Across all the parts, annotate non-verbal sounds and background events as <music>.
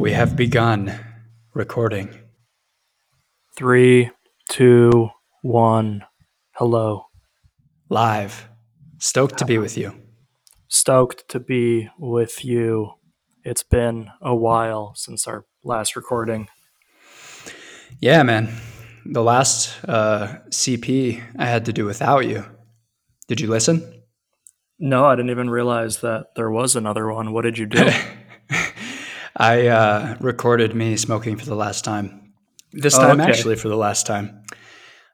We have begun recording. Three, two, one. Hello. Live. Stoked to be with you. Stoked to be with you. It's been a while since our last recording. Yeah, man. The last uh, CP I had to do without you. Did you listen? No, I didn't even realize that there was another one. What did you do? <laughs> I uh, recorded me smoking for the last time. This Oh, time, okay. actually, for the last time.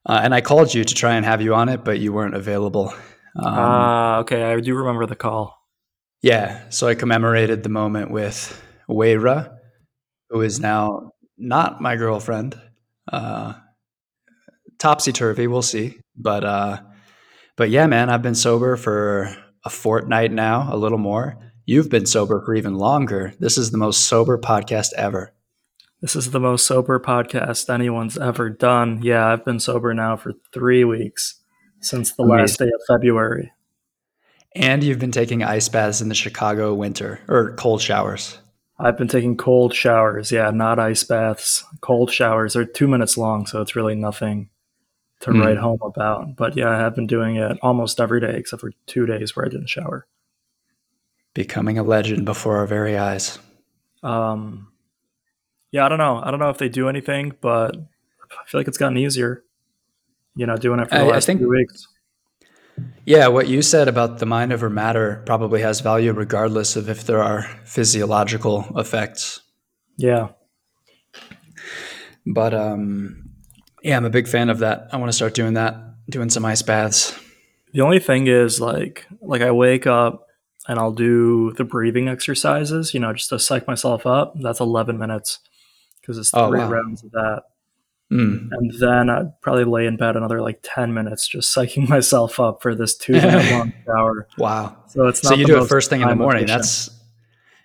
Uh, and I called you to try and have you on it, but you weren't available. Um, Ah, okay. I do remember the call. yeah, so I commemorated the moment with Weira, who is now not my girlfriend. Uh, Topsy turvy, we'll see. But uh, but yeah, man, I've been sober for a fortnight now, a little more. You've been sober for even longer. This is the most sober podcast ever. This is the most sober podcast anyone's ever done. Yeah, I've been sober now for three weeks since the last day of February. And you've been taking ice baths in the Chicago winter or cold showers. I've been taking cold showers. Yeah, not ice baths. Cold showers. They're two minutes long, so it's really nothing to Hmm. write home about. But yeah, I have been doing it almost every day except for two days where I didn't shower. Becoming a legend before our very eyes. Um, yeah, I don't know. I don't know if they do anything, but I feel like it's gotten easier. You know, doing it for the I- I last think- few weeks. Yeah, what you said about the mind over matter probably has value regardless of if there are physiological effects. Yeah. But um, yeah, I'm a big fan of that. I want to start doing that, doing some ice baths. The only thing is like like I wake up and I'll do the breathing exercises, you know, just to psych myself up. That's 11 minutes because it's Oh, three wow. rounds of that. Mm. And then I'd probably lay in bed another like 10 minutes just psyching <laughs> myself up for this two minute <laughs> long shower. Wow. So it's not So you do it first thing in the morning. efficient. That's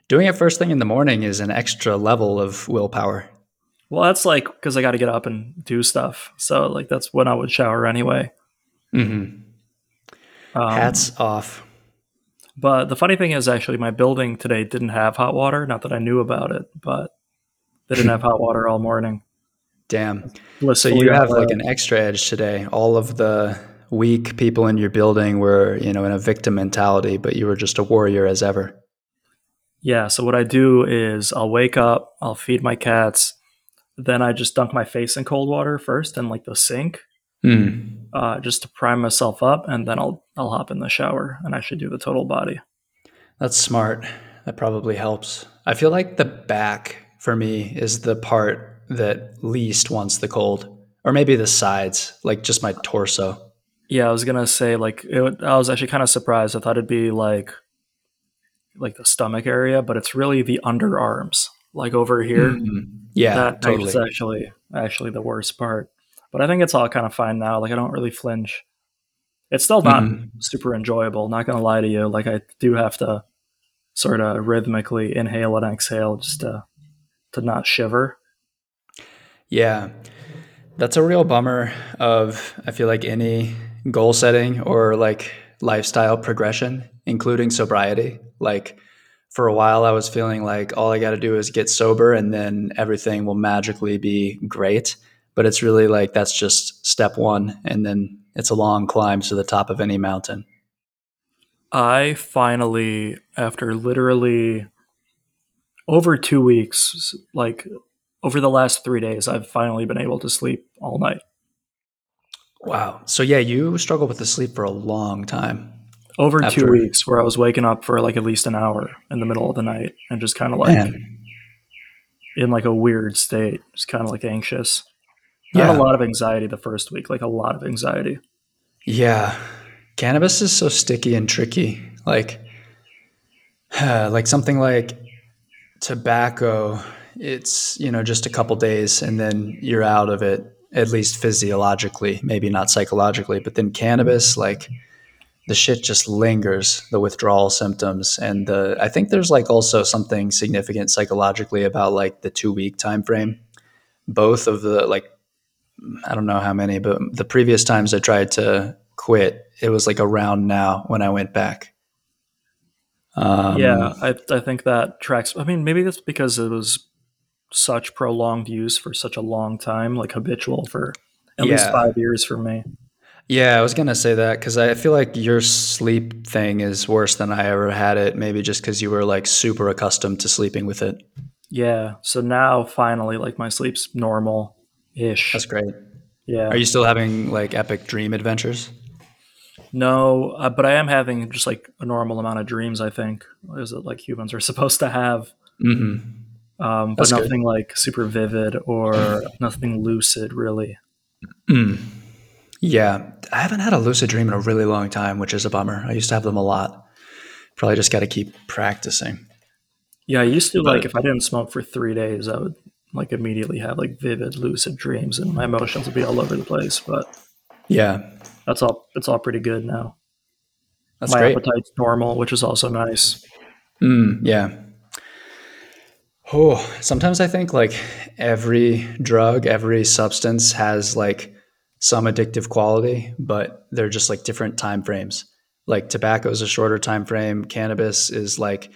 doing it first thing in the morning is an extra level of willpower. well, that's like because I got to get up and do stuff. So like that's when I would shower anyway. hmm Um, Hats off. But the funny thing is, actually, my building today didn't have hot water. Not that I knew about it, but they didn't have hot water all morning. Damn. So you have like an extra edge today. All of the weak people in your building were, you know, in a victim mentality, but you were just a warrior as ever. Yeah, so what I do is I'll wake up, I'll feed my cats, then I just dunk my face in cold water first in like the sink, Mm. Uh, just to prime myself up, and then I'll I'll hop in the shower and actually do the total body. That's smart. That probably helps. I feel like the back for me is the part that least wants the cold, or maybe the sides, like just my torso. Yeah, I was gonna say like it, I was actually kind of surprised. I thought it'd be like like the stomach area, but it's really the underarms, like over here. Mm. Yeah, that totally. is actually actually the worst part. But I think it's all kind of fine now. Like I don't really flinch. It's still not Mhm. super enjoyable. Not gonna lie to you. Like I do have to sort of rhythmically inhale and exhale just to to not shiver. Yeah. That's a real bummer of I feel like any goal setting or like lifestyle progression, including sobriety. Like for a while I was feeling like all I got to do is get sober and then everything will magically be great, but it's really like that's just step 1 and then it's a long climb to the top of any mountain. I finally, after literally over two weeks, like over the last three days, I've finally been able to sleep all night. Wow. So yeah, you struggled with the sleep for a long time. Over After- two weeks, where I was waking up for like at least an hour in the middle of the night and just kind of like Man. in like a weird state, just kind of like anxious. I had a lot of anxiety the first week, like a lot of anxiety. Yeah. Cannabis is so sticky and tricky. Like <sighs> like something like tobacco, it's, you know, just a couple days and then you're out of it at least physiologically, maybe not psychologically, but then cannabis like the shit just lingers, the withdrawal symptoms and the I think there's like also something significant psychologically about like the 2 week time frame. Both of the like I don't know how many, but the previous times I tried to quit, it was like around now when I went back. Um, yeah, I, I think that tracks. I mean, maybe that's because it was such prolonged use for such a long time, like habitual for at least five years for me. Yeah, I was gonna say that because I feel like your sleep thing is worse than I ever had it. Maybe just because you were like super accustomed to sleeping with it. Yeah. So now finally, like my sleep's normal ish. That's great. Yeah. Are you still having like epic dream adventures? No, uh, but I am having just like a normal amount of dreams. I think is it like humans are <laughs> supposed to have, hmm um, but That's good. nothing like super vivid or nothing lucid really. Mm. Yeah, I haven't had a lucid dream in a really long time, which is a bummer. I used to have them a lot. Probably just got to keep practicing. Yeah, I used to like if I didn't smoke for three days, I would like immediately have like vivid lucid dreams, and my emotions would be all over the place. But Yeah, that's all. It's all pretty good now. that's my great. appetite's normal, which is also nice. Mm, yeah. Oh, sometimes I think like every drug, every substance has like some addictive quality, but they're just like different time frames. Like tobacco is a shorter time frame. Cannabis is like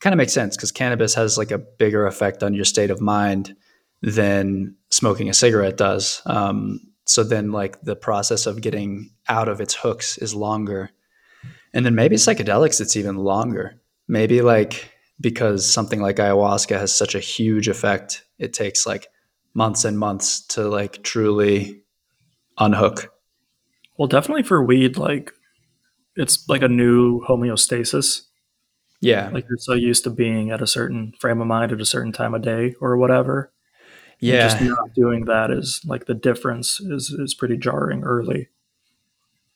kind of makes sense because cannabis has like a bigger effect on your state of mind than smoking a cigarette does. Um, so then like the process of getting out of its hooks is longer. And then maybe psychedelics, it's even longer. Maybe like because something like ayahuasca has such a huge effect, it takes like months and months to like truly unhook. Well, definitely for weed, like it's like a new homeostasis. Yeah. Like you're so used to being at a certain frame of mind at a certain time of day or whatever. And yeah. just not doing that is like the difference is is pretty jarring early.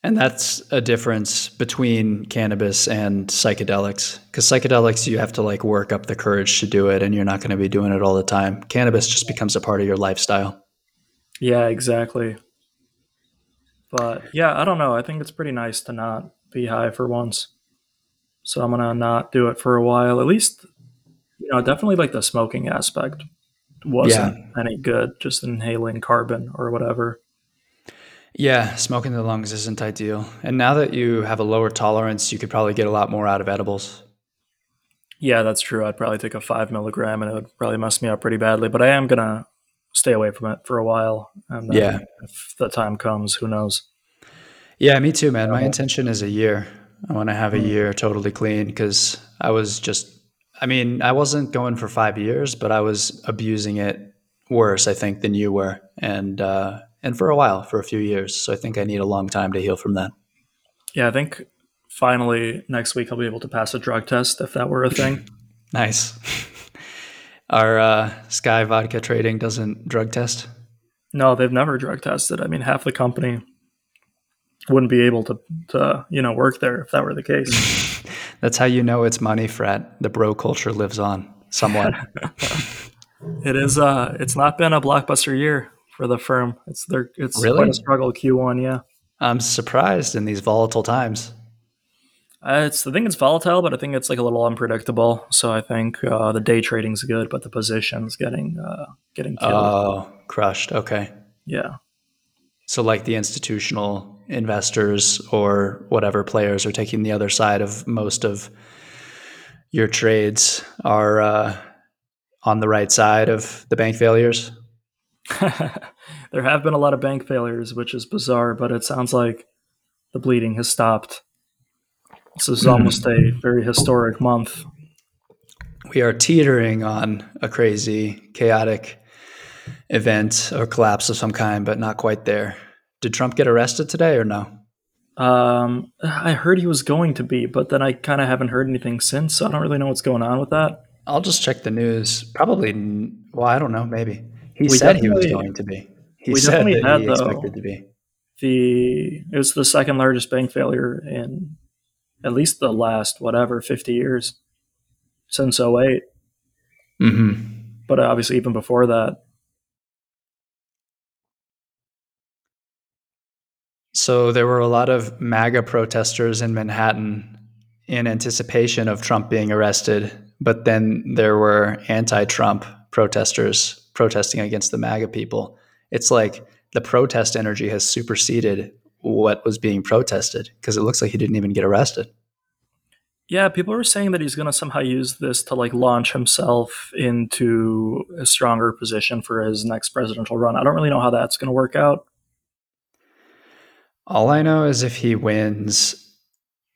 And that's a difference between cannabis and psychedelics. Because psychedelics, you have to like work up the courage to do it, and you're not going to be doing it all the time. Cannabis just becomes a part of your lifestyle. Yeah, exactly. But yeah, I don't know. I think it's pretty nice to not be high for once. So I'm gonna not do it for a while. At least, you know, definitely like the smoking aspect wasn't any good. Just inhaling carbon or whatever. Yeah, smoking the lungs isn't ideal. And now that you have a lower tolerance, you could probably get a lot more out of edibles. Yeah, that's true. I'd probably take a five milligram and it would probably mess me up pretty badly. But I am gonna stay away from it for a while. And then Yeah. if the time comes, who knows? Yeah, me too, man. My intention is a year. I want to have a Mm. year totally clean because I was just, I mean, I wasn't going for five years, but I was abusing it worse, I think, than you were. And, uh, and for a while, for a few years. So I think I need a long time to heal from that. Yeah, I think finally next week I'll be able to pass a drug test if that were a thing. <laughs> <laughs> Nice. Our uh, Sky Vodka Trading doesn't drug test. No, they've never drug tested. I mean, half the company wouldn't be able to, to you know, work there if that were the case. <laughs> That's how you know it's money, frat. The bro culture lives on somewhat. <laughs> it is. Uh, it's not been a blockbuster year for the firm. It's their. It's Really? quite a struggle. Q1, yeah. I'm surprised in these volatile times. Uh, it's I think it's volatile, but I think it's like a little unpredictable. So I think uh, the day trading's good, but the position's getting uh, getting killed. Oh, crushed. Okay. yeah, So, like the institutional investors or whatever players are taking the other side of most of your trades are uh, on the right side of the bank failures. <laughs> there have been a lot of bank failures, which is bizarre, but it sounds like the bleeding has stopped. This is almost a very historic month. We are teetering on a crazy, chaotic event or collapse of some kind, but not quite there. Did Trump get arrested today or no? Um, I heard he was going to be, but then I kind of haven't heard anything since, so I don't really know what's going on with that. I'll just check the news. Probably, well, I don't know, maybe. He We said he was going to be. He we said definitely had, he though, expected to be. The it was the second largest bank failure in at least the last whatever 50 years since 08, hmm but obviously even before that. So there were a lot of MAGA protesters in Manhattan in anticipation of Trump being arrested, but then there were anti-Trump protesters protesting against the MAGA people. It's like the protest energy has superseded what was being protested because it looks like he didn't even get arrested. Yeah, people are saying that he's going to somehow use this to like launch himself into a stronger position for his next presidential run. I don't really know how that's going to work out. All I know is if he wins,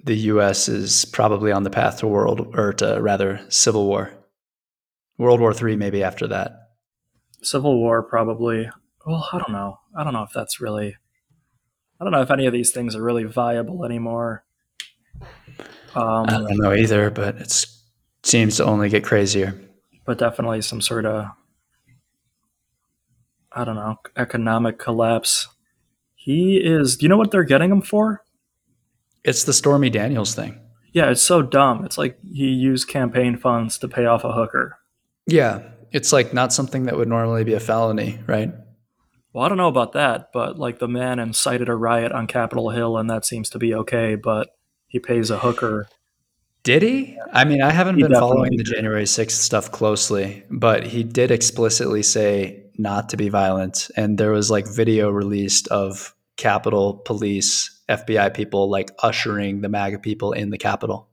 the U.S. is probably on the path to world, or to rather, civil war. World War Three, maybe after that. Civil War, probably. Well, I don't know. I don't know if that's really. I don't know if any of these things are really viable anymore. Um, I don't know either, but it seems to only get crazier. But definitely some sort of, I don't know, economic collapse. He is. Do you know what they're getting him for? It's the Stormy Daniels thing. Yeah, it's so dumb. It's like he used campaign funds to pay off a hooker. Yeah, it's like not something that would normally be a felony, right? Well, I don't know about that, but like the man incited a riot on Capitol Hill, and that seems to be okay. But he pays a hooker. Did he? I mean, I haven't he been following the did. January 6th stuff closely, but he did explicitly say not to be violent. And there was like video released of Capitol Police, FBI people like ushering the MAGA people in the Capitol.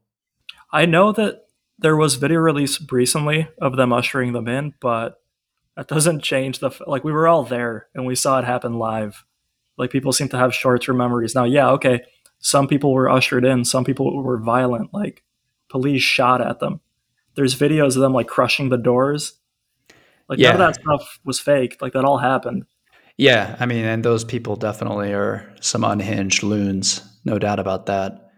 I know that there was video release recently of them ushering them in, but that doesn't change the like we were all there and we saw it happen live. Like people seem to have short-term memories. Now, yeah, okay, some people were ushered in, some people were violent, like police shot at them. There's videos of them like crushing the doors. Like yeah. none of that stuff was fake. Like that all happened. Yeah, I mean, and those people definitely are some unhinged loons, no doubt about that.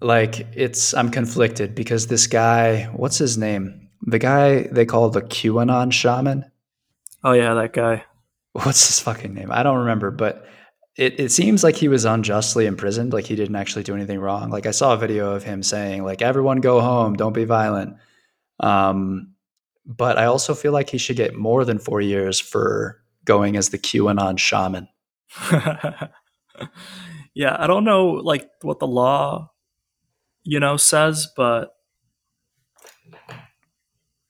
Like it's I'm conflicted because this guy, what's his name? The guy they call the QAnon shaman. Oh yeah, that guy. What's his fucking name? I don't remember, but it, it seems like he was unjustly imprisoned like he didn't actually do anything wrong like i saw a video of him saying like everyone go home don't be violent um, but i also feel like he should get more than four years for going as the qanon shaman <laughs> yeah i don't know like what the law you know says but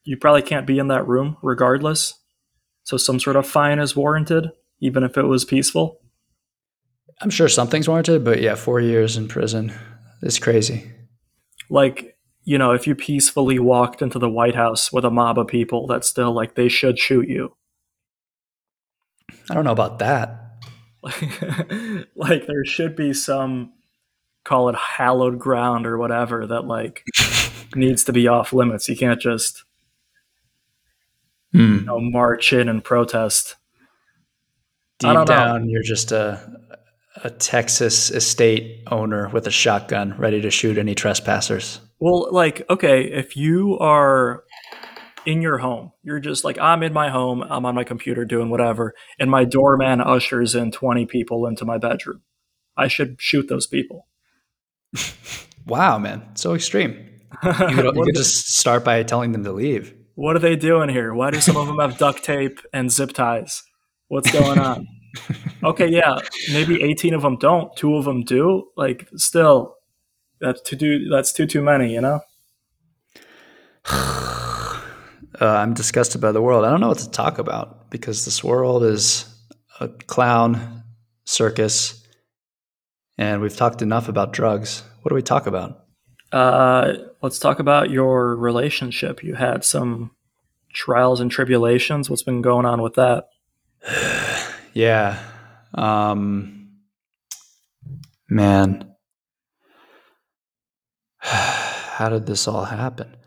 you probably can't be in that room regardless so some sort of fine is warranted even if it was peaceful I'm sure something's warranted, but yeah, four years in prison is crazy. Like, you know, if you peacefully walked into the White House with a mob of people, that's still like they should shoot you. I don't know about that. <laughs> like, there should be some, call it hallowed ground or whatever, that like <laughs> needs to be off limits. You can't just, mm. you know, march in and protest. Deep down, know. you're just a a Texas estate owner with a shotgun ready to shoot any trespassers. Well, like, okay, if you are in your home, you're just like, I'm in my home, I'm on my computer doing whatever, and my doorman ushers in 20 people into my bedroom. I should shoot those people. <laughs> wow, man. So extreme. You could, <laughs> you could just start by telling them to leave. What are they doing here? Why do some of them have duct tape and zip ties? What's going on? <laughs> okay, yeah, maybe 18 of them don't, two of them do. Like, still, that's too do that's too too many, you know. <sighs> <sighs> <sighs> uh, I'm disgusted by the world. I don't know what to talk about because this world is a clown circus, and we've talked enough about drugs. What do we talk about? Uh, let's talk about your relationship. You had some trials and tribulations. What's been going on with that? <sighs> Yeah. Um, man. <sighs> How did this all happen?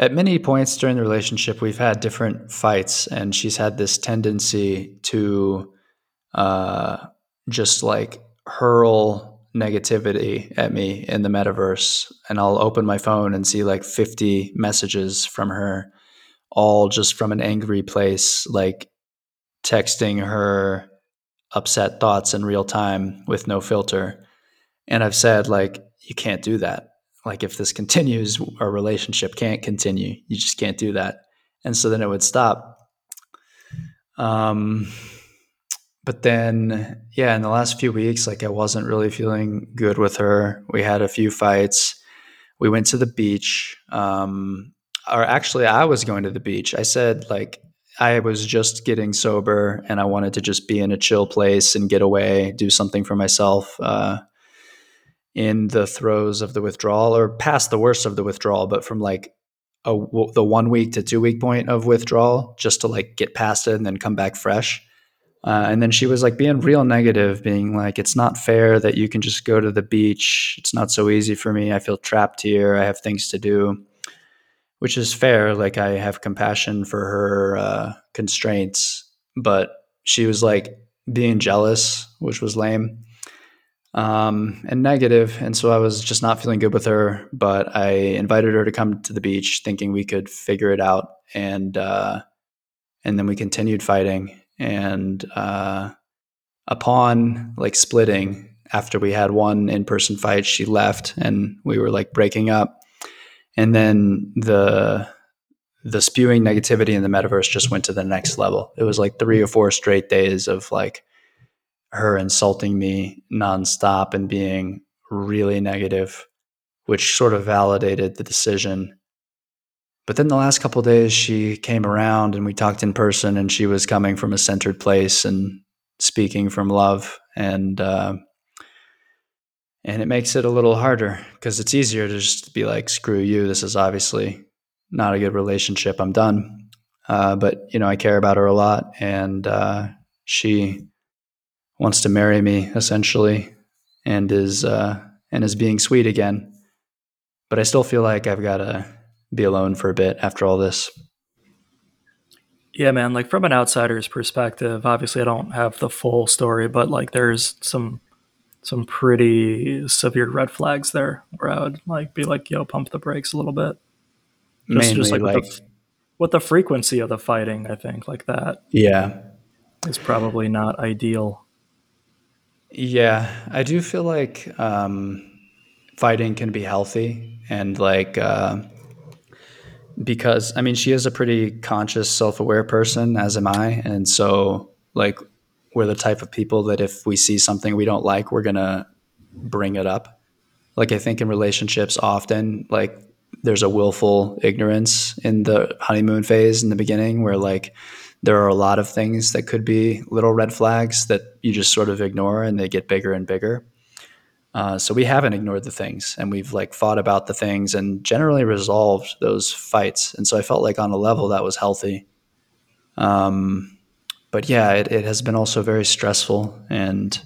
At many points during the relationship, we've had different fights, and she's had this tendency to uh, just like hurl negativity at me in the metaverse. And I'll open my phone and see like 50 messages from her, all just from an angry place, like texting her upset thoughts in real time with no filter. And I've said, like, you can't do that. Like, if this continues, our relationship can't continue. You just can't do that. And so then it would stop. Um, but then, yeah, in the last few weeks, like, I wasn't really feeling good with her. We had a few fights. We went to the beach. Um, or actually, I was going to the beach. I said, like, I was just getting sober and I wanted to just be in a chill place and get away, do something for myself. Uh, in the throes of the withdrawal or past the worst of the withdrawal, but from like a, the one week to two week point of withdrawal just to like get past it and then come back fresh. Uh, and then she was like being real negative, being like, it's not fair that you can just go to the beach. It's not so easy for me. I feel trapped here. I have things to do, which is fair. Like, I have compassion for her uh, constraints. But she was like being jealous, which was lame um, and negative. And so I was just not feeling good with her. But I invited her to come to the beach, thinking we could figure it out. And uh, and then we continued fighting. And uh, upon like splitting, after we had one in person fight, she left, and we were like breaking up. And then the the spewing negativity in the metaverse just went to the next level. It was like three or four straight days of like her insulting me nonstop and being really negative, which sort of validated the decision. But then the last couple days, she came around and we talked in person, and she was coming from a centered place and speaking from love, and uh, and it makes it a little harder because it's easier to just be like, "Screw you! This is obviously not a good relationship. I'm done." Uh, but you know, I care about her a lot, and uh, she wants to marry me essentially, and is uh, and is being sweet again. But I still feel like I've got to be alone for a bit after all this. Yeah, man. Like from an outsider's perspective, obviously I don't have the full story, but like there's some some pretty severe red flags there where I would like be like, yo, pump the brakes a little bit. Just, Mainly just like, like with, the, with the frequency of the fighting, I think like that. Yeah. Is probably not ideal. Yeah, I do feel like um, fighting can be healthy and like uh, because I mean she is a pretty conscious, self-aware person, as am I, and so like we're the type of people that if we see something we don't like, we're gonna bring it up. Like I think in relationships, often like there's a willful ignorance in the honeymoon phase in the beginning where like there are a lot of things that could be little red flags that you just sort of ignore and they get bigger and bigger. Uh, so we haven't ignored the things and we've like fought about the things and generally resolved those fights. And so I felt like on a level that was healthy. Um, but yeah, it, it has been also very stressful and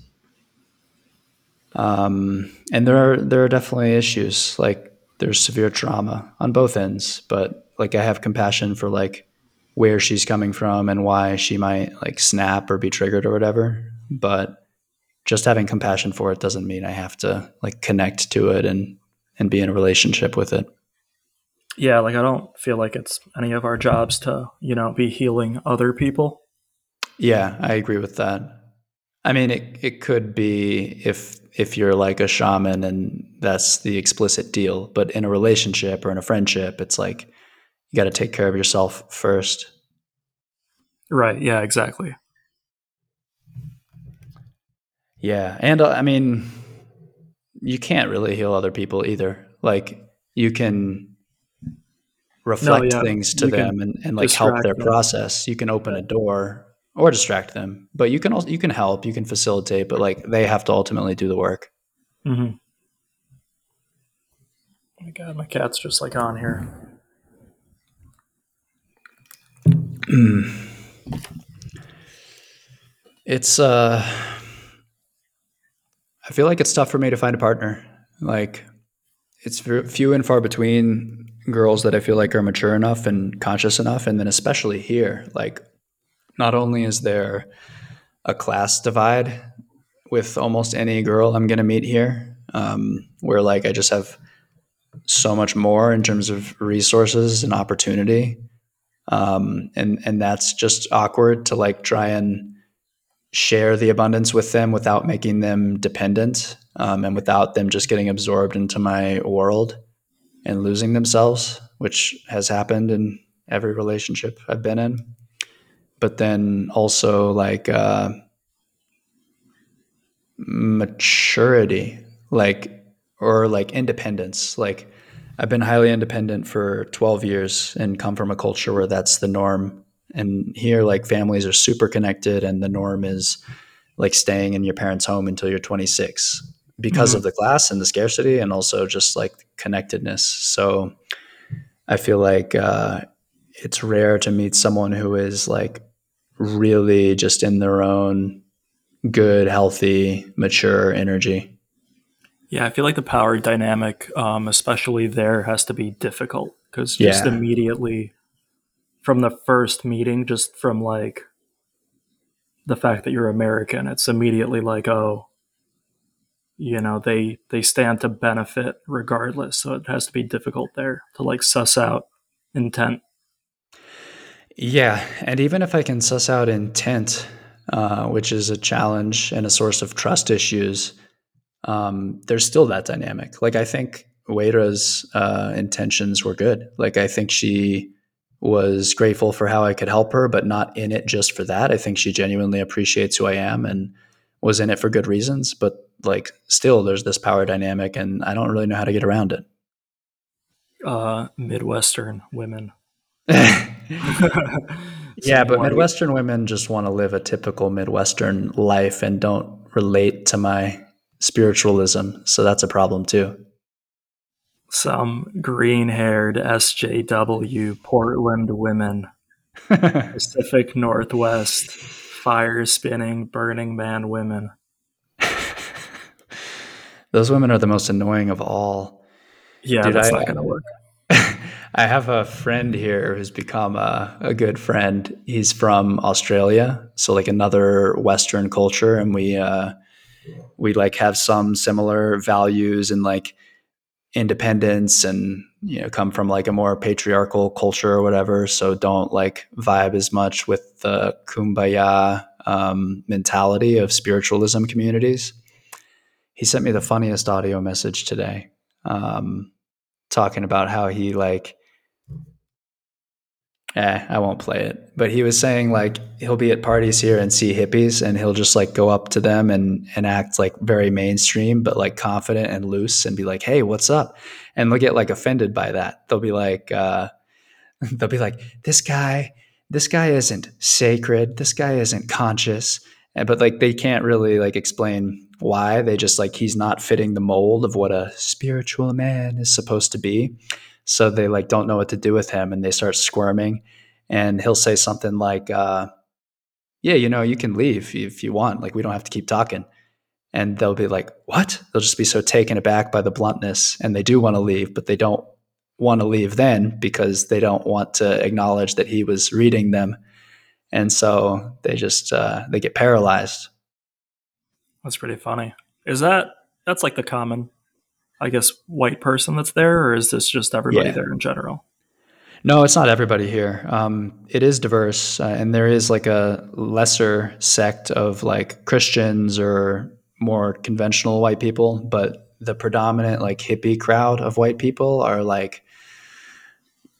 um, and there are there are definitely issues like there's severe trauma on both ends, but like I have compassion for like where she's coming from and why she might like snap or be triggered or whatever. But just having compassion for it doesn't mean I have to like connect to it and and be in a relationship with it. Yeah, like I don't feel like it's any of our jobs to, you know, be healing other people. Yeah, I agree with that. I mean, it it could be if if you're like a shaman and that's the explicit deal, but in a relationship or in a friendship, it's like you got to take care of yourself first. Right. Yeah, exactly. Yeah. And uh, I mean, you can't really heal other people either. Like, you can reflect no, yeah. things to you them and, and like help their them. process. You can open a door or distract them, but you can also, you can help, you can facilitate, but like they have to ultimately do the work. Mm-hmm. Oh my God, my cat's just like on here. It's uh I feel like it's tough for me to find a partner. Like it's few and far between girls that I feel like are mature enough and conscious enough and then especially here like not only is there a class divide with almost any girl I'm going to meet here um, where like I just have so much more in terms of resources and opportunity um, and and that's just awkward to like try and share the abundance with them without making them dependent um, and without them just getting absorbed into my world and losing themselves, which has happened in every relationship I've been in. But then also like uh, maturity, like or like independence, like I've been highly independent for 12 years and come from a culture where that's the norm. And here, like families are super connected, and the norm is like staying in your parents' home until you're 26. because Mhm. of the class and the scarcity and also just like connectedness. So I feel like uh, it's rare to meet someone who is like really just in their own good, healthy, mature energy. Yeah, I feel like the power dynamic, um, especially there, has to be difficult because just Yeah. immediately from the first meeting, just from like the fact that you're American, it's immediately like, oh, you know, they they stand to benefit regardless. So it has to be difficult there to like suss out intent. Yeah, and even if I can suss out intent, uh, which is a challenge and a source of trust issues, um, there's still that dynamic. Like I think Wadra's uh, intentions were good. Like I think she was grateful for how I could help her, but not in it just for that. I think she genuinely appreciates who I am and was in it for good reasons. But like still, there's this power dynamic, and I don't really know how to get around it. Uh, Midwestern women. <laughs> <laughs> Yeah, but Midwestern women just want to live a typical Midwestern life and don't relate to my spiritualism. So that's a problem too. Some green haired SJW Portland women, <laughs> Pacific Northwest, fire spinning Burning Man women. <laughs> Those women are the most annoying of all. Yeah, Dude, that's I- not going to work. <laughs> I have a friend here who's become a, a good friend. He's from Australia, so like another Western culture, and we uh, we like have some similar values and like independence, and you know come from like a more patriarchal culture or whatever. So don't like vibe as much with the kumbaya um, mentality of spiritualism communities. He sent me the funniest audio message today, um, talking about how he like Eh, I won't play it. But he was saying like he'll be at parties here and see hippies and he'll just like go up to them and and act like very mainstream but like confident and loose and be like, "Hey, what's up?" And they'll get like offended by that. They'll be like uh <laughs> they'll be like, "This guy, this guy isn't sacred. This guy isn't conscious." But like they can't really like explain why. They just like he's not fitting the mold of what a spiritual man is supposed to be so they like don't know what to do with him and they start squirming and he'll say something like uh, yeah you know you can leave if you want like we don't have to keep talking. And they'll be like what? They'll just be so taken aback by the bluntness and they do want to leave but they don't want to leave then because they don't want to acknowledge that he was reading them. And so they just uh, they get paralyzed. That's pretty funny. Is that that's like the common, I guess, white person that's there, or is this just everybody Yeah. there in general? No, it's not everybody here. Um, it is diverse, uh, and there is like a lesser sect of like Christians or more conventional white people, but the predominant like hippie crowd of white people are like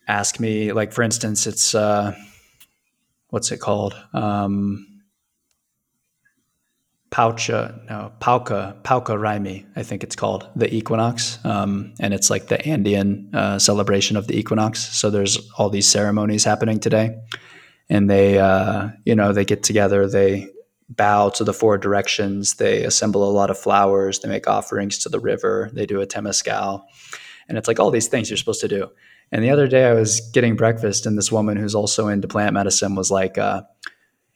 ask me like for instance it's uh what's it called um Paucha, no, Pauca, Pawkar Raymi, I think it's called, the equinox. Um, and it's like the Andean uh, celebration of the equinox. So there's all these ceremonies happening today. And they, uh, you know, they get together, they bow to the four directions, they assemble a lot of flowers, they make offerings to the river, they do a temescal. And it's like all these things you're supposed to do. And the other day I was getting breakfast, and this woman who's also into plant medicine was like, uh,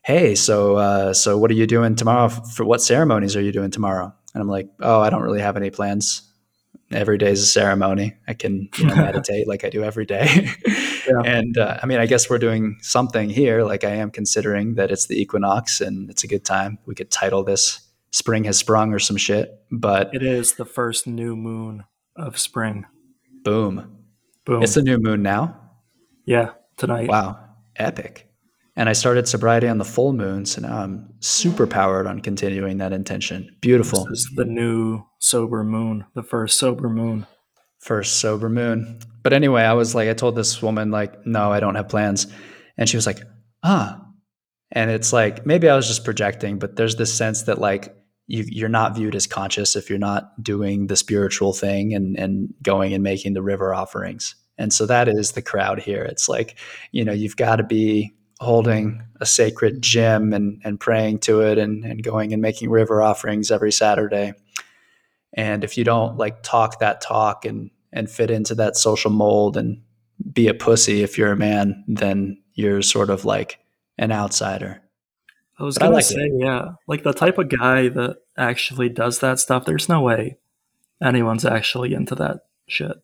hey, so uh, so what are you doing tomorrow? For what ceremonies are you doing tomorrow? And I'm like, oh, I don't really have any plans. Every day is a ceremony. I can you know, <laughs> meditate like I do every day. Yeah. <laughs> And uh, I mean, I guess we're doing something here. Like I am considering that it's the equinox and it's a good time. We could title this "Spring Has Sprung" or some shit. But It is the first new moon of spring. boom, Boom. it's a new moon now. yeah, tonight. Wow, epic. And I started sobriety on the full moon, so now I'm super powered on continuing that intention. Beautiful. This is the new sober moon, the first sober moon. First sober moon. But anyway, I was like, I told this woman, like, no, I don't have plans. And she was like, ah. And it's like, maybe I was just projecting, but there's this sense that like you, you're not viewed as conscious if you're not doing the spiritual thing and, and going and making the river offerings. And so that is the crowd here. It's like, you know, you've got to be holding a sacred gym and, and praying to it and, and going and making river offerings every Saturday. And if you don't like talk that talk and and fit into that social mold and be a pussy if you're a man, then you're sort of like an outsider. I was gonna like say, it. yeah, like the type of guy that actually does that stuff. There's no way anyone's actually into that shit.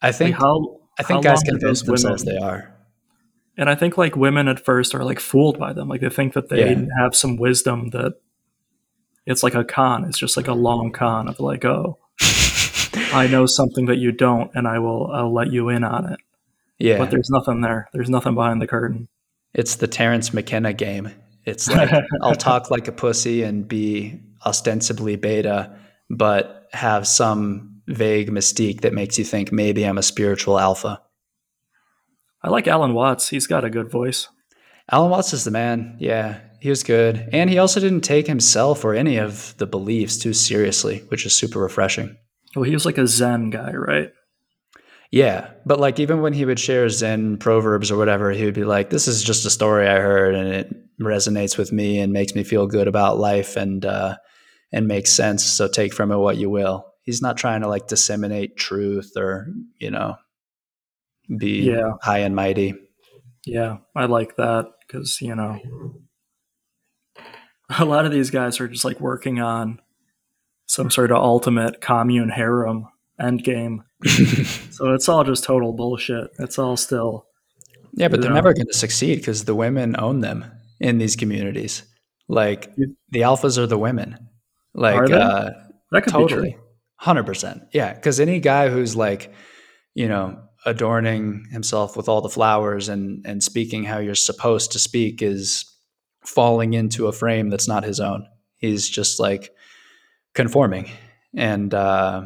I think like how I think how guys convince themselves women, they are. And I think like women at first are like fooled by them. Like they think that they yeah. have some wisdom that it's like a con. It's just like a long con of like, oh, <laughs> I know something that you don't, and I will I'll let you in on it. Yeah. But there's nothing there. There's nothing behind the curtain. It's the Terence McKenna game. It's like <laughs> I'll talk like a pussy and be ostensibly beta, but have some vague mystique that makes you think maybe I'm a spiritual alpha. I like Alan Watts. He's got a good voice. Alan Watts is the man. Yeah, he was good. And he also didn't take himself or any of the beliefs too seriously, which is super refreshing. Well, he was like a Zen guy, right? Yeah, but like even when he would share Zen proverbs or whatever, he would be like, "This is just a story I heard, and it resonates with me and makes me feel good about life and uh, and makes sense. So take from it what you will." He's not trying to like disseminate truth or you know be yeah. high and mighty. Yeah, I like that because you know a lot of these guys are just like working on some sort of ultimate commune harem end game. <laughs> so it's all just total bullshit. It's all still. Yeah, but they're know. never going to succeed because the women own them in these communities. Like the alphas are the women. Like uh, that could totally, hundred percent. Yeah, because any guy who's like, you know, adorning himself with all the flowers and and speaking how you're supposed to speak is falling into a frame that's not his own. He's just like conforming, and uh,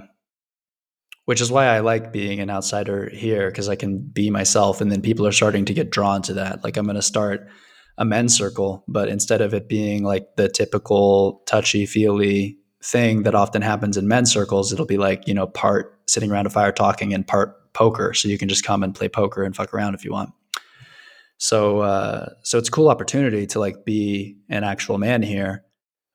which is why I like being an outsider here because I can be myself, and then people are starting to get drawn to that. Like I'm going to start a men's circle, but instead of it being like the typical touchy feely thing that often happens in men's circles, it'll be like you know part sitting around a fire talking and part poker, so you can just come and play poker and fuck around if you want. So uh, so it's a cool opportunity to like be an actual man here,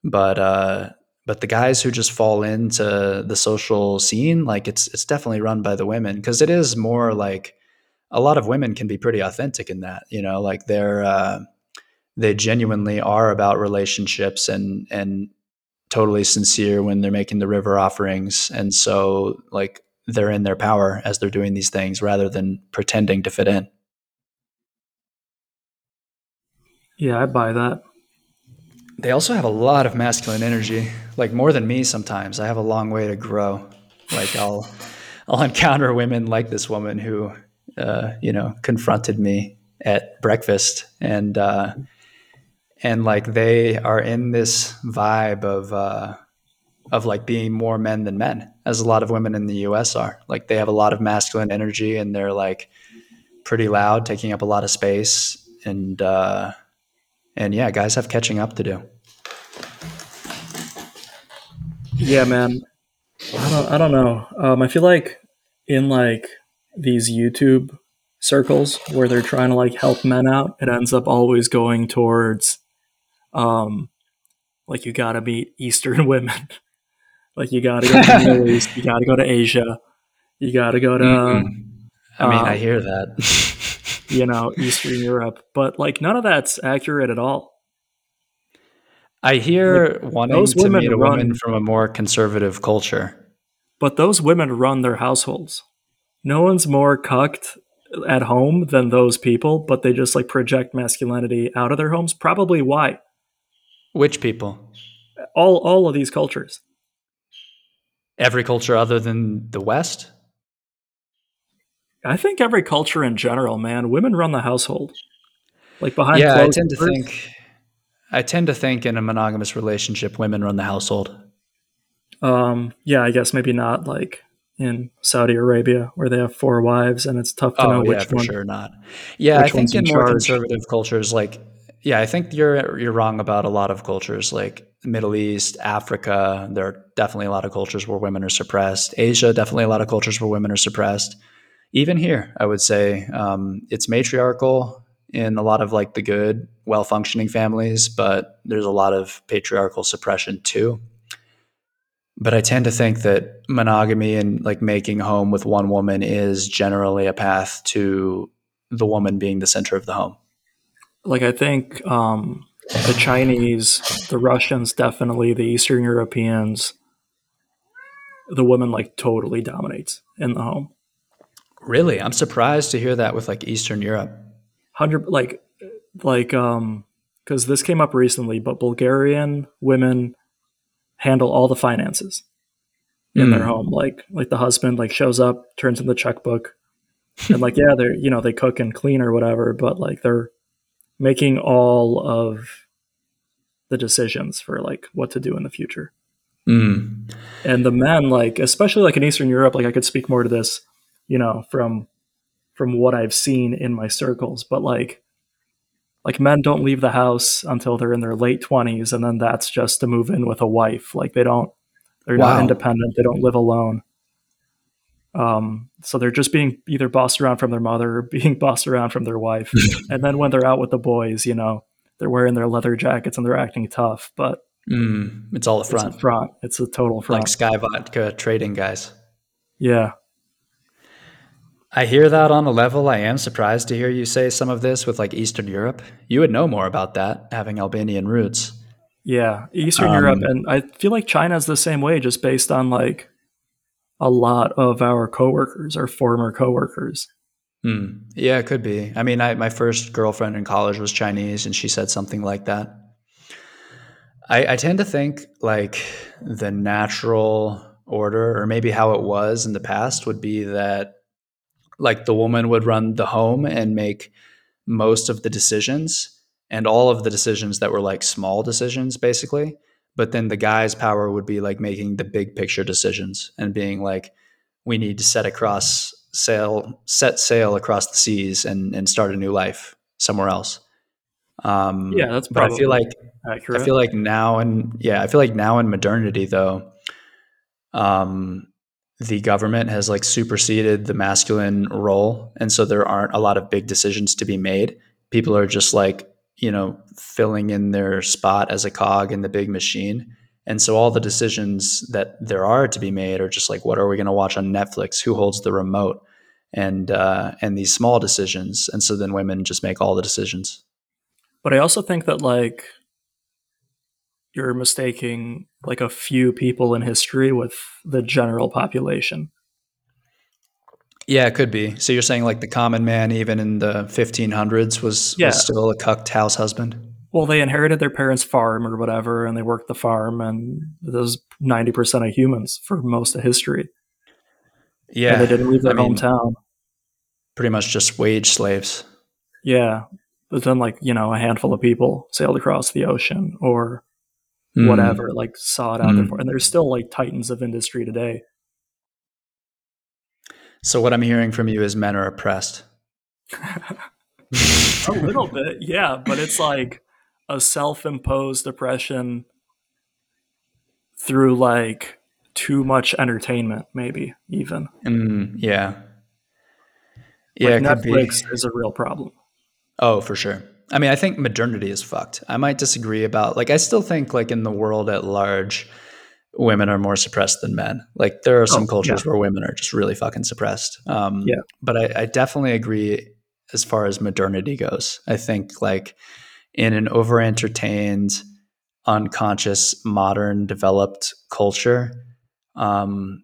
but uh, but the guys who just fall into the social scene, like it's it's definitely run by the women because it is more like a lot of women can be pretty authentic in that, you know, like they're uh, they genuinely are about relationships and and totally sincere when they're making the river offerings, and so like they're in their power as they're doing these things rather than pretending to fit in. Yeah, I buy that. They also have a lot of masculine energy, like more than me sometimes. I have a long way to grow. Like I'll <laughs> I'll encounter women like this woman who uh, you know, confronted me at breakfast and uh and like they are in this vibe of uh of like being more men than men, as a lot of women in the US are. Like they have a lot of masculine energy and they're like pretty loud, taking up a lot of space and uh and yeah, guys have catching up to do. Yeah, man. I don't. I don't know. Um, I feel like in like these YouTube circles where they're trying to like help men out, it ends up always going towards, um, like you gotta meet Eastern <laughs> women, like you gotta go to the Middle East, you gotta go to Asia, you gotta go to. Mm-hmm. I mean, um, I hear that. <laughs> you know, Eastern Europe. But like none of that's accurate at all. I hear like, wanting to meet a run, woman from a more conservative culture. But those women run their households. No one's more cucked at home than those people, but they just like project masculinity out of their homes. Probably why? Which people? All all of these cultures. Every culture other than the West? I think every culture in general, man, women run the household. Like behind yeah, I tend to think. I tend to think in a monogamous relationship, women run the household. Um, yeah, I guess maybe not like in Saudi Arabia where they have four wives and it's tough to oh, know which yeah, for one. sure not. Yeah, I think in, in more conservative cultures, like yeah, I think you're you're wrong about a lot of cultures like Middle East, Africa. There are definitely a lot of cultures where women are suppressed. Asia, definitely a lot of cultures where women are suppressed even here, I would say um, it's matriarchal in a lot of like the good, well functioning families, but there's a lot of patriarchal suppression too. but I tend to think that monogamy and like making home with one woman is generally a path to the woman being the center of the home. Like I think um, the Chinese, the Russians, definitely the Eastern Europeans, the woman like totally dominates in the home. Really, I'm surprised to hear that with like Eastern Europe. Hundred like like um because this came up recently, but Bulgarian women handle all the finances in mm. their hmm. home. Like like the husband like shows up, turns in the checkbook, and like yeah, they're you know they cook and clean or whatever, but like they're making all of the decisions for like what to do in the future. Mm. And the men, like especially like in Eastern Europe, like I could speak more to this, you know, from from what I've seen in my circles, but like like men don't leave the house until they're in their late 20s and then that's just to move in with a wife like they don't they're wow. not independent they don't live alone um, so they're just being either bossed around from their mother or <laughs> being bossed around from their wife <laughs> and then when they're out with the boys you know they're wearing their leather jackets and they're acting tough but mm, it's all the front it's a front it's a total front like sky vodka trading guys yeah I hear that on a level. I am surprised to hear you say some of this with like Eastern Europe. You would know more about that, having Albanian roots. Yeah, Eastern um, Europe, and I feel like China's the same way, just based on like a lot of our coworkers, our former coworkers. Hmm. Yeah, it could be. I mean, I, my first girlfriend in college was Chinese, and she said something like that. I, I tend to think like the natural order, or maybe how it was in the past, would be that like the woman would run the home and make most of the decisions and all of the decisions that were like small decisions basically but then the guy's power would be like making the big picture decisions and being like we need to set across sail set sail across the seas and and start a new life somewhere else um yeah that's but i feel like accurate. i feel like now and yeah i feel like now in modernity though um the government has like superseded the masculine role and so there aren't a lot of big decisions to be made people are just like you know filling in their spot as a cog in the big machine. And so all the decisions that there are to be made are just like what are we going to watch on netflix? Who holds the remote? And uh, and these small decisions. And so then women just make all the decisions. But i also think that like you're mistaking like a few people in history with the general population. Yeah, it could be. So you're saying like the common man, even in the 1500s, was, yeah. was still a cucked house husband? Well, they inherited their parents' farm or whatever, and they worked the farm, and those 90% of humans for most of history. Yeah. And they didn't leave their I hometown. Mean, pretty much just wage slaves. Yeah. But then, like, you know, a handful of people sailed across the ocean or mm. whatever, like saw it out mm. there. And there's still like titans of industry today. So what I'm hearing from you is men are oppressed. <laughs> a little bit, yeah, but it's like a self-imposed oppression through like too much entertainment, maybe even. Mm, yeah, yeah. Like Netflix is a real problem. Oh, for sure. I mean, I think modernity is fucked. I might disagree about like I still think like in the world at large, women are more suppressed than men. Like there are some oh, cultures yeah. where women are just really fucking suppressed. Um, yeah, but I, I definitely agree as far as modernity goes. I think like in an over entertained, unconscious, modern, developed culture, um,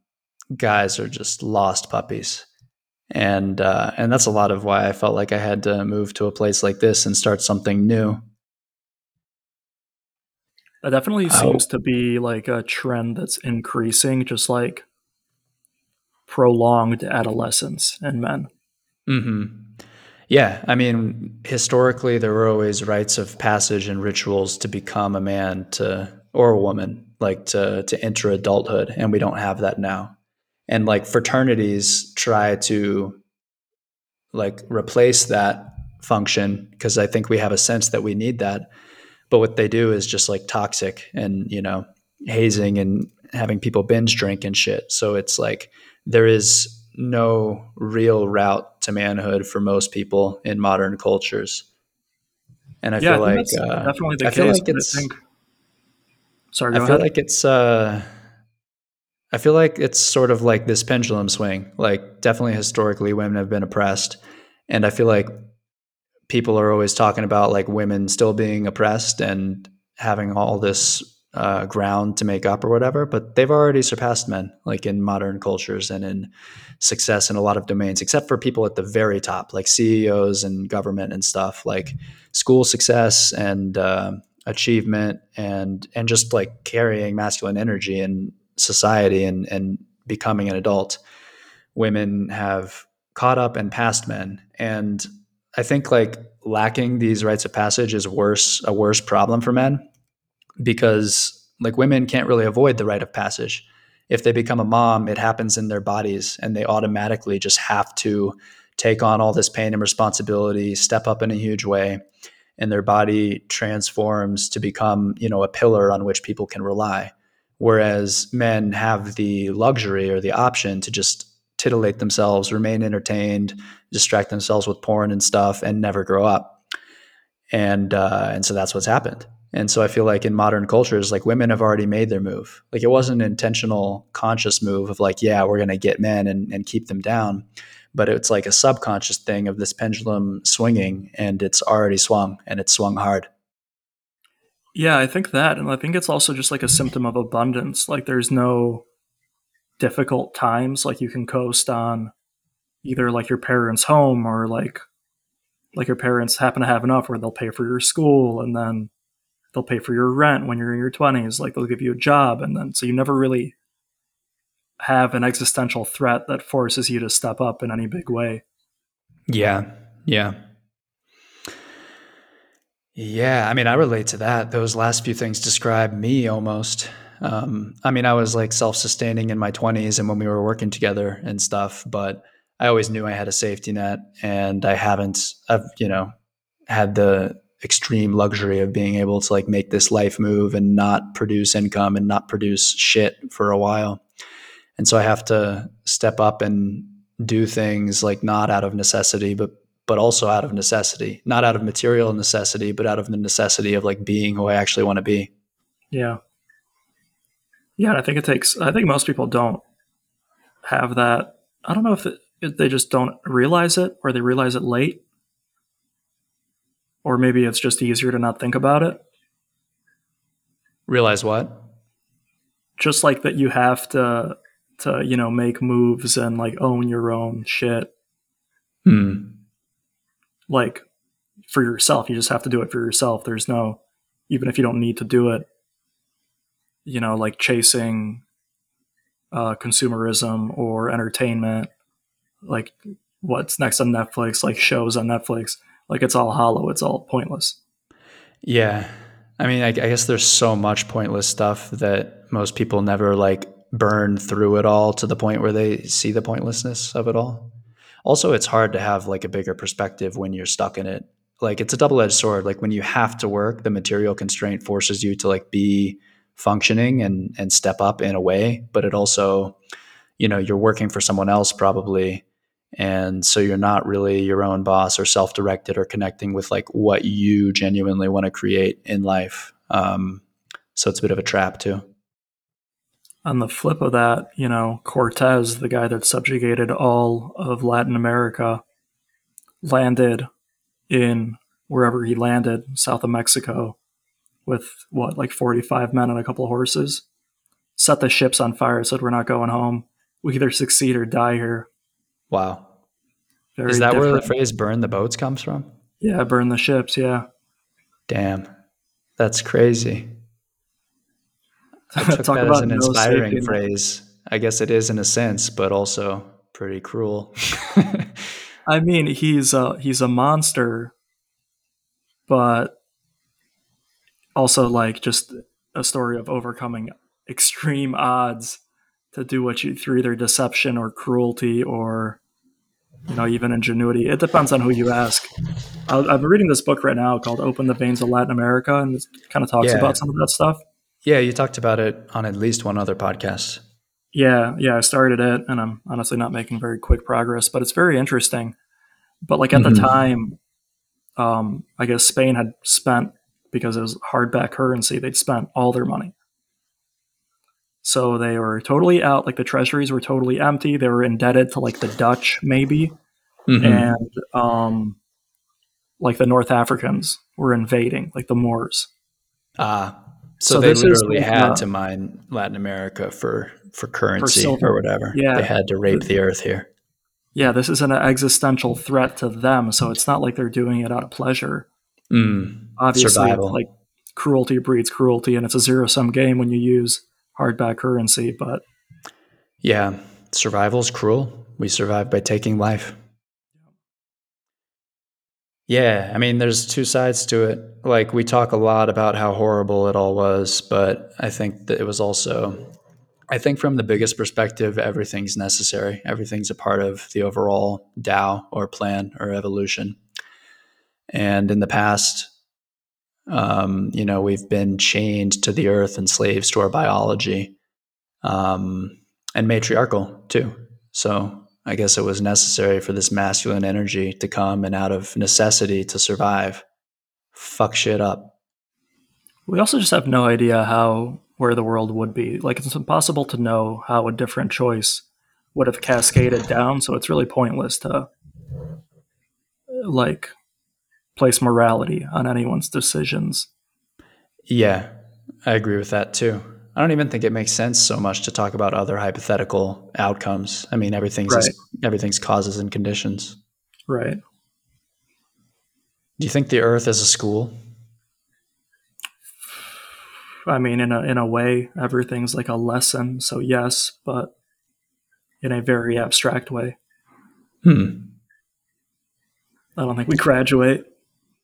guys are just lost puppies and uh, and that's a lot of why I felt like I had to move to a place like this and start something new. That definitely oh. seems to be like a trend that's increasing, just like prolonged adolescence in men. hmm Yeah, I mean, historically, there were always rites of passage and rituals to become a man to or a woman, like to to enter adulthood, and we don't have that now and like fraternities try to like replace that function because I think we have a sense that we need that. But what they do is just like toxic and, you know, hazing and having people binge drink and shit. So it's like there is no real route to manhood for most people in modern cultures. And I yeah, feel I like uh, definitely the I case. Feel like it's, I think, sorry, I feel ahead. like it's uh I feel like it's sort of like this pendulum swing. Like, definitely historically, women have been oppressed. And I feel like people are always talking about like women still being oppressed and having all this uh, ground to make up or whatever, but they've already surpassed men, like in modern cultures and in success in a lot of domains, except for people at the very top, like CEOs and government and stuff, like school success and uh, achievement and and just like carrying masculine energy in society and and becoming an adult. Women have caught up and passed men, and I think like lacking these rites of passage is worse a worse problem for men because like women can't really avoid the rite of passage. If they become a mom, it happens in their bodies and they automatically just have to take on all this pain and responsibility, step up in a huge way, and their body transforms to become, you know, a pillar on which people can rely. Whereas men have the luxury or the option to just titillate themselves, remain entertained, distract themselves with porn and stuff, and never grow up. And uh, and so that's what's happened. And so I feel like in modern cultures, like women have already made their move. Like it wasn't an intentional, conscious move of like, yeah, we're going to get men and, and keep them down. But it's like a subconscious thing of this pendulum swinging and it's already swung and it's swung hard. Yeah, I think that. And I think it's also just like a symptom of abundance. Like there's no difficult times. Like you can coast on either like your parents' home or like like your parents happen to have enough where they'll pay for your school and then they'll pay for your rent when you're in your 20s like they'll give you a job and then so you never really have an existential threat that forces you to step up in any big way. Yeah yeah. Yeah i mean i relate to that. Those last few things describe me almost. Um, i mean i was like self-sustaining in my 20s and when we were working together and stuff but i always knew i had a safety net and i haven't i've you know had the extreme luxury of being able to like make this life move and not produce income and not produce shit for a while. And so I have to step up and do things like not out of necessity, but but also out of necessity, not out of material necessity, but out of the necessity of like being who I actually want to be. Yeah. Yeah, I think it takes. I think most people don't have that. I don't know if, it, they just don't realize it or they realize it late or maybe it's just easier to not think about it. Realize what? Just like that you have to to, you know, make moves and like own your own shit. Hmm. Like for yourself, you just have to do it for yourself. There's no even if you don't need to do it, you know, like chasing uh, consumerism or entertainment, like what's next on Netflix, like shows on Netflix. Like it's all hollow it's all pointless. Yeah. I mean I, I, guess there's so much pointless stuff that most people never like burn through it all to the point where they see the pointlessness of it all. Also it's hard to have like a bigger perspective when you're stuck in it. Like it's a double-edged sword. Like when you have to work the material constraint forces you to like be functioning and and step up in a way. But it also you know you're working for someone else probably and so you're not really your own boss or self-directed or connecting with like what you genuinely want to create in life. Um, so it's a bit of a trap too. On the flip of that you know cortez the guy that subjugated all of latin america landed in wherever he landed south of mexico with what like 45 men and a couple of horses set the ships on fire said we're not going home. We either succeed or die here Wow. Very Is that different. where the phrase burn the boats comes from? Yeah, burn the ships. Yeah. Damn. That's crazy. I <laughs> took that as an inspiring no phrase. I guess it is in a sense, but also pretty cruel. <laughs> I mean, he's a he's a monster, but also like just a story of overcoming extreme odds to do what you through either deception or cruelty or you know even ingenuity. It depends on who you ask. i am reading this book right now called "Open the Veins of Latin America," and it kind of talks yeah. about some of that stuff. Yeah, you talked about it on at least one other podcast. Yeah, yeah, I started it, and I'm honestly not making very quick progress, but it's very interesting. But like at mm-hmm. the time, um, I guess Spain had spent because it was hardback currency. They'd spent all their money So they were totally out, like the treasuries were totally empty. They were indebted to like the Dutch, maybe. Mhm. And um, like the North Africans were invading, like the Moors. Ah, so, So they is literally like, had uh, to mine Latin America for for currency silver. or whatever. Yeah. They had to rape the earth here. Yeah, this is an existential threat to them. So it's not like they're doing it out of pleasure. Mm. Obviously, Survival. like cruelty breeds cruelty, and it's a zero sum game when you use hardback currency. But Yeah, survival's cruel. We survive by taking life. Yeah, I mean, there's two sides to it. Like, we talk a lot about how horrible it all was, but I think that it was also, I think from the biggest perspective, everything's necessary. Everything's a part of the overall Tao or plan or evolution. And in the past, um, you know, we've been chained to the earth and slaves to our biology um, and matriarchal too. So I guess it was necessary for this masculine energy to come and out of necessity to survive, fuck shit up. we also just have no idea how where the world would be. Like it's impossible to know how a different choice would have cascaded down. So it's really pointless to like place morality on anyone's decisions. Yeah, I agree with that too. I don't even think it makes sense so much to talk about other hypothetical outcomes. I mean, everything's Right. everything's causes and conditions. Right. Do you think the Earth is a school? I mean, in a in a way, everything's like a lesson. So yes, but in a very abstract way. Hmm. I don't think we graduate.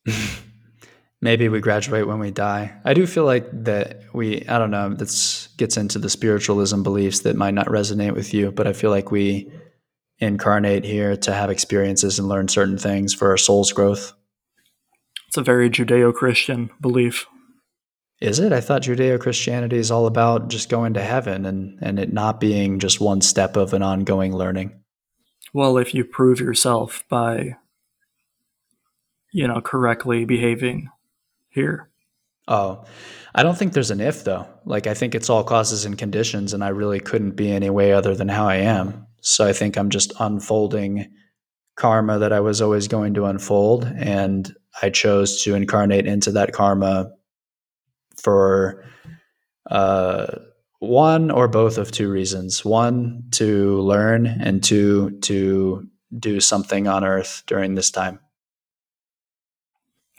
<laughs> Maybe we graduate when we die. I do feel like that we, I don't know, this gets into the spiritualism beliefs that might not resonate with you, but I feel like we incarnate here to have experiences and learn certain things for our soul's growth. It's a very Judeo-Christian belief. Is it? I thought Judeo Christianity is all about just going to heaven and, and it not being just one step of an ongoing learning. Well, if you prove yourself by, you know, correctly behaving here. Oh, I don't think there's an if though. Like I think it's all causes and conditions, and I really couldn't be any way other than how I am. So I think I'm just unfolding karma that I was always going to unfold, and I chose to incarnate into that karma for uh, one or both of two reasons: one to learn, and two to do something on Earth during this time.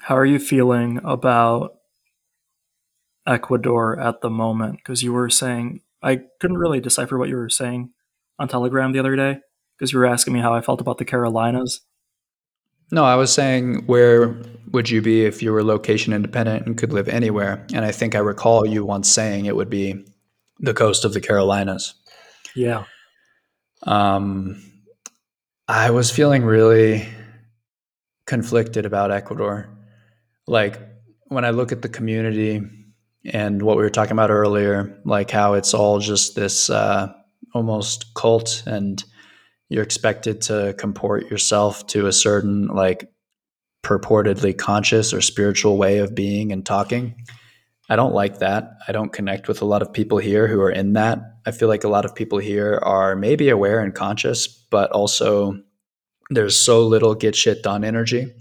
How are you feeling about Ecuador at the moment? Because you were saying, I couldn't really decipher what you were saying on Telegram the other day because you were asking me how I felt about the Carolinas. No, I was saying, where would you be if you were location independent and could live anywhere? And I think I recall you once saying it would be the coast of the Carolinas. Yeah. Um, I was feeling really conflicted about Ecuador. Like when I look at the community and what we were talking about earlier, like how it's all just this uh, almost cult and you're expected to comport yourself to a certain like purportedly conscious or spiritual way of being and talking. I don't like that. I don't connect with a lot of people here who are in that. I feel like a lot of people here are maybe aware and conscious, but also there's so little get shit done energy.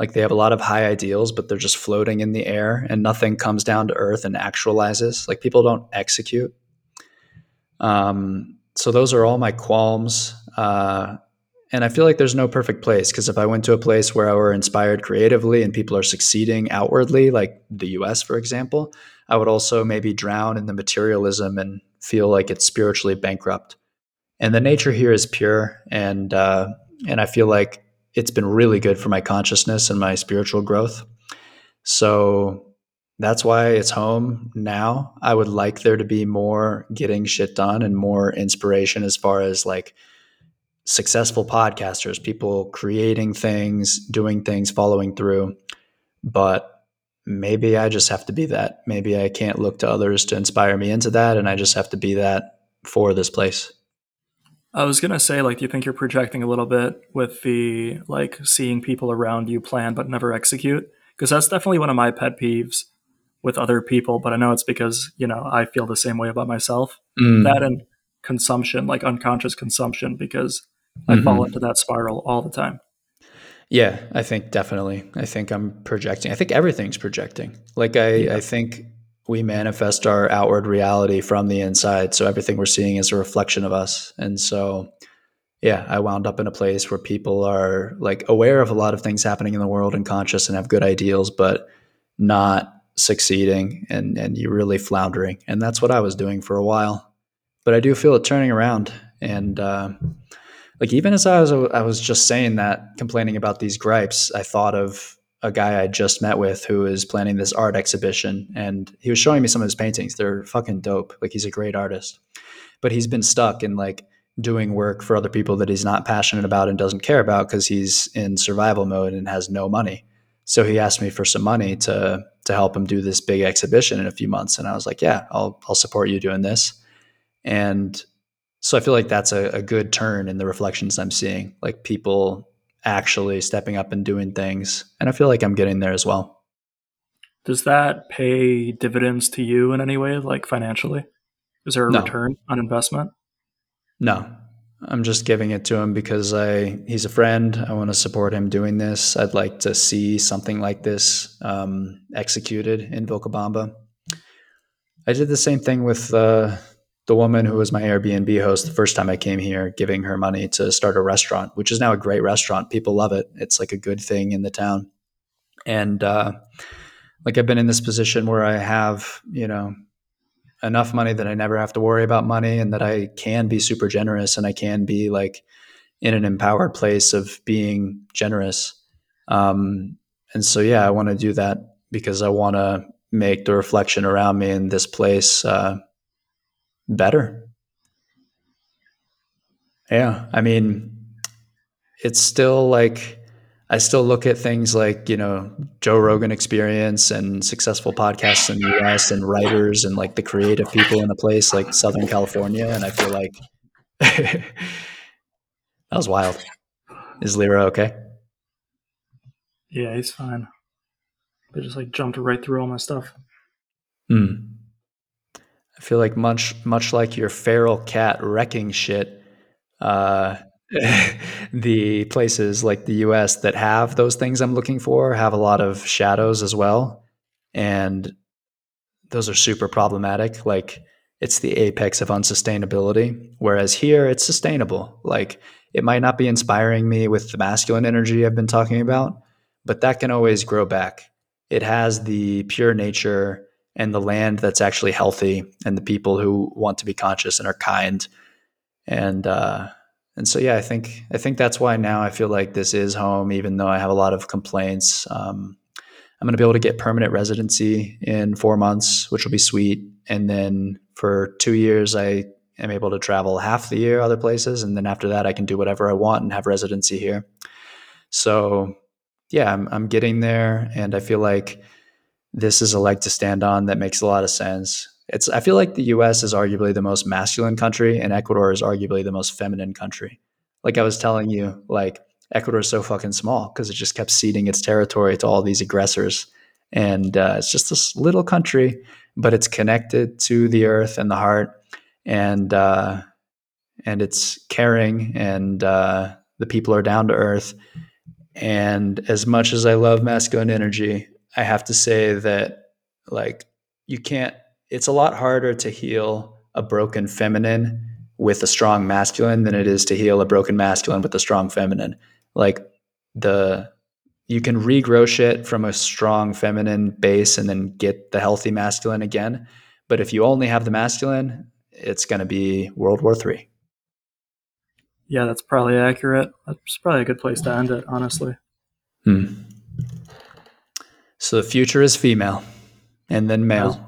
Like they have a lot of high ideals, but they're just floating in the air and nothing comes down to earth and actualizes. Like people don't execute. Um, so those are all my qualms. Uh, and I feel like there's no perfect place because if I went to a place where I were inspired creatively and people are succeeding outwardly, like the US, for example, I would also maybe drown in the materialism and feel like it's spiritually bankrupt. And the nature here is pure, and uh, and I feel like it's been really good for my consciousness and my spiritual growth. So that's why it's home now. I would like there to be more getting shit done and more inspiration as far as like successful podcasters, people creating things, doing things, following through. But maybe I just have to be that. Maybe I can't look to others to inspire me into that. And I just have to be that for this place. I was gonna say, like, do you think you're projecting a little bit with the like seeing people around you plan but never execute? Because that's definitely one of my pet peeves with other people, but I know it's because, you know, I feel the same way about myself. Mm. That and consumption, like unconscious consumption, because I Mm-hmm. fall into that spiral all the time. Yeah, I think definitely. I think I'm projecting. I think everything's projecting. Like I, Yeah. I think we manifest our outward reality from the inside. So everything we're seeing is a reflection of us. And so, yeah, I wound up in a place where people are like aware of a lot of things happening in the world and conscious and have good ideals, but not succeeding and and you're really floundering. And that's what I was doing for a while. But I do feel it turning around. And uh, like even as I was I was just saying that, complaining about these gripes, I thought of a guy I just met with who is planning this art exhibition, and he was showing me some of his paintings. They're fucking dope. Like he's a great artist, but he's been stuck in like doing work for other people that he's not passionate about and doesn't care about because he's in survival mode and has no money. So he asked me for some money to to help him do this big exhibition in a few months, and I was like, "Yeah, I'll I'll support you doing this." And so I feel like that's a, a good turn in the reflections I'm seeing, like people actually stepping up and doing things. And I feel like I'm getting there as well. Does that pay dividends to you in any way, like financially? Is there a No. return on investment? No, I'm just giving it to him because I he's a friend. I want to support him doing this. I'd like to see something like this um, executed in Vilcabamba. I did the same thing with uh, the woman who was my Airbnb host the first time I came here, giving her money to start a restaurant, which is now a great restaurant. People love it. It's like a good thing in the town. And uh, like I've been in this position where I have, you know, enough money that I never have to worry about money and that I can be super generous and I can be like in an empowered place of being generous. Um, and so, yeah, I want to do that because I want to make the reflection around me in this place uh, better. Yeah. I mean, it's still like, I still look at things like, you know, Joe Rogan experience and successful podcasts in the US and writers and like the creative people in a place like Southern California. And I feel like <laughs> that was wild. Is Lyra okay? Yeah, he's fine. They just like jumped right through all my stuff. Hmm. I feel like much much like your feral cat wrecking shit, uh, <laughs> the places like the US that have those things I'm looking for have a lot of shadows as well. And those are super problematic. Like it's the apex of unsustainability. Whereas here it's sustainable. Like it might not be inspiring me with the masculine energy I've been talking about, but that can always grow back. It has the pure nature and the land that's actually healthy and the people who want to be conscious and are kind. And uh and so yeah, I think I think that's why now I feel like this is home, even though I have a lot of complaints. Um, I'm going to be able to get permanent residency in four months, which will be sweet. And then for two years, I am able to travel half the year other places, and then after that, I can do whatever I want and have residency here. So yeah, I'm I'm getting there, and I feel like this is a leg to stand on that makes a lot of sense. It's I feel like the US is arguably the most masculine country and Ecuador is arguably the most feminine country. Like I was telling you, like Ecuador is so fucking small because it just kept ceding its territory to all these aggressors. And uh, it's just this little country, but it's connected to the earth and the heart, and uh, and it's caring, and uh, the people are down to earth. And as much as I love masculine energy, I have to say that like you can't it's a lot harder to heal a broken feminine with a strong masculine than it is to heal a broken masculine with a strong feminine. Like the you can regrow shit from a strong feminine base and then get the healthy masculine again. But if you only have the masculine, it's going to be World War Three. Yeah, that's probably accurate. That's probably a good place to end it, honestly. Hmm. So the future is female, and then male, As-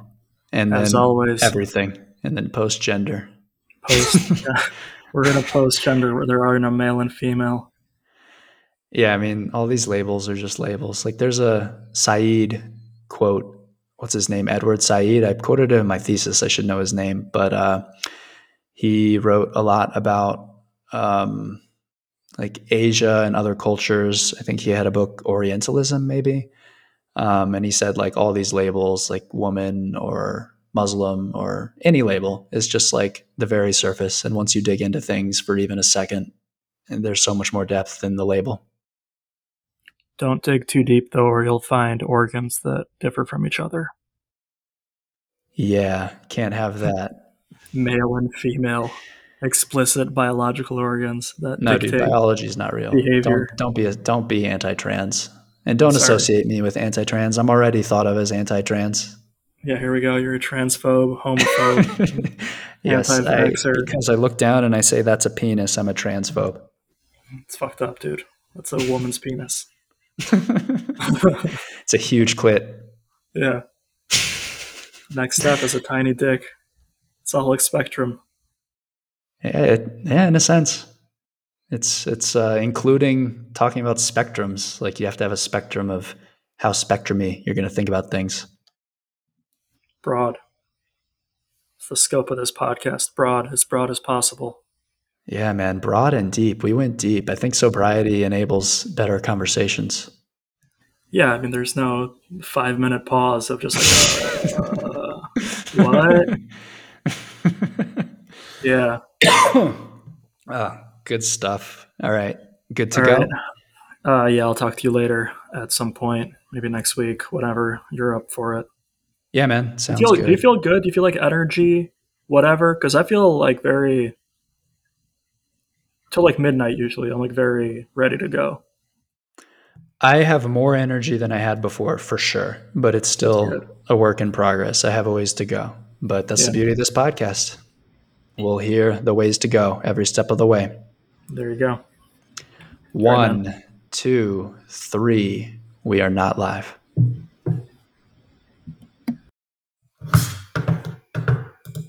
and as then always. everything, and then post gender. <laughs> Post, yeah, we're gonna post gender where there are no male and female. Yeah, I mean, all these labels are just labels. Like there's a Said quote. What's his name? Edward Said. I quoted it in my thesis. I should know his name, but uh, he wrote a lot about um, like Asia and other cultures. I think he had a book, Orientalism, maybe. Um, and he said like all these labels, like woman or Muslim or any label, is just like the very surface. And once you dig into things for even a second, and there's so much more depth in the label. Don't dig too deep though, or you'll find organs that differ from each other. Yeah, can't have <laughs> that. Male and female, explicit biological organs that No, dude, biology is not real. behavior. Don't, don't be a, don't be anti-trans, and don't Sorry. associate me with anti-trans. I'm already thought of as anti-trans. Yeah, here we go. You're a transphobe, homophobe. <laughs> yes, I, because I look down and I say that's a penis. I'm a transphobe. it's fucked up, dude. That's a woman's penis. <laughs> it's a huge clit. Yeah. Next step is a tiny dick. It's all like spectrum. Yeah, it, yeah, in a sense, it's it's uh, including talking about spectrums. Like you have to have a spectrum of how spectrumy you're going to think about things. Broad. It's the scope of this podcast. Broad, as broad as possible. Yeah, man, broad and deep. We went deep. I think sobriety enables better conversations. Yeah, I mean, there's no five minute pause of just like, uh, <laughs> what? <laughs> Yeah. oh, <coughs> good stuff. All right, good to All go. right. Uh, yeah, I'll talk to you later at some point, maybe next week, whatever. you're up for it. Yeah, man, Do sounds you, feel, good. do you feel good? Do you feel like energy, whatever? Because I feel like very till like midnight usually. I'm like very ready to go. I have more energy than I had before, for sure, but it's still a work in progress. I have a ways to go, but that's the beauty of this podcast. We'll hear the ways to go every step of the way. There you go. One, two, three. We are not live.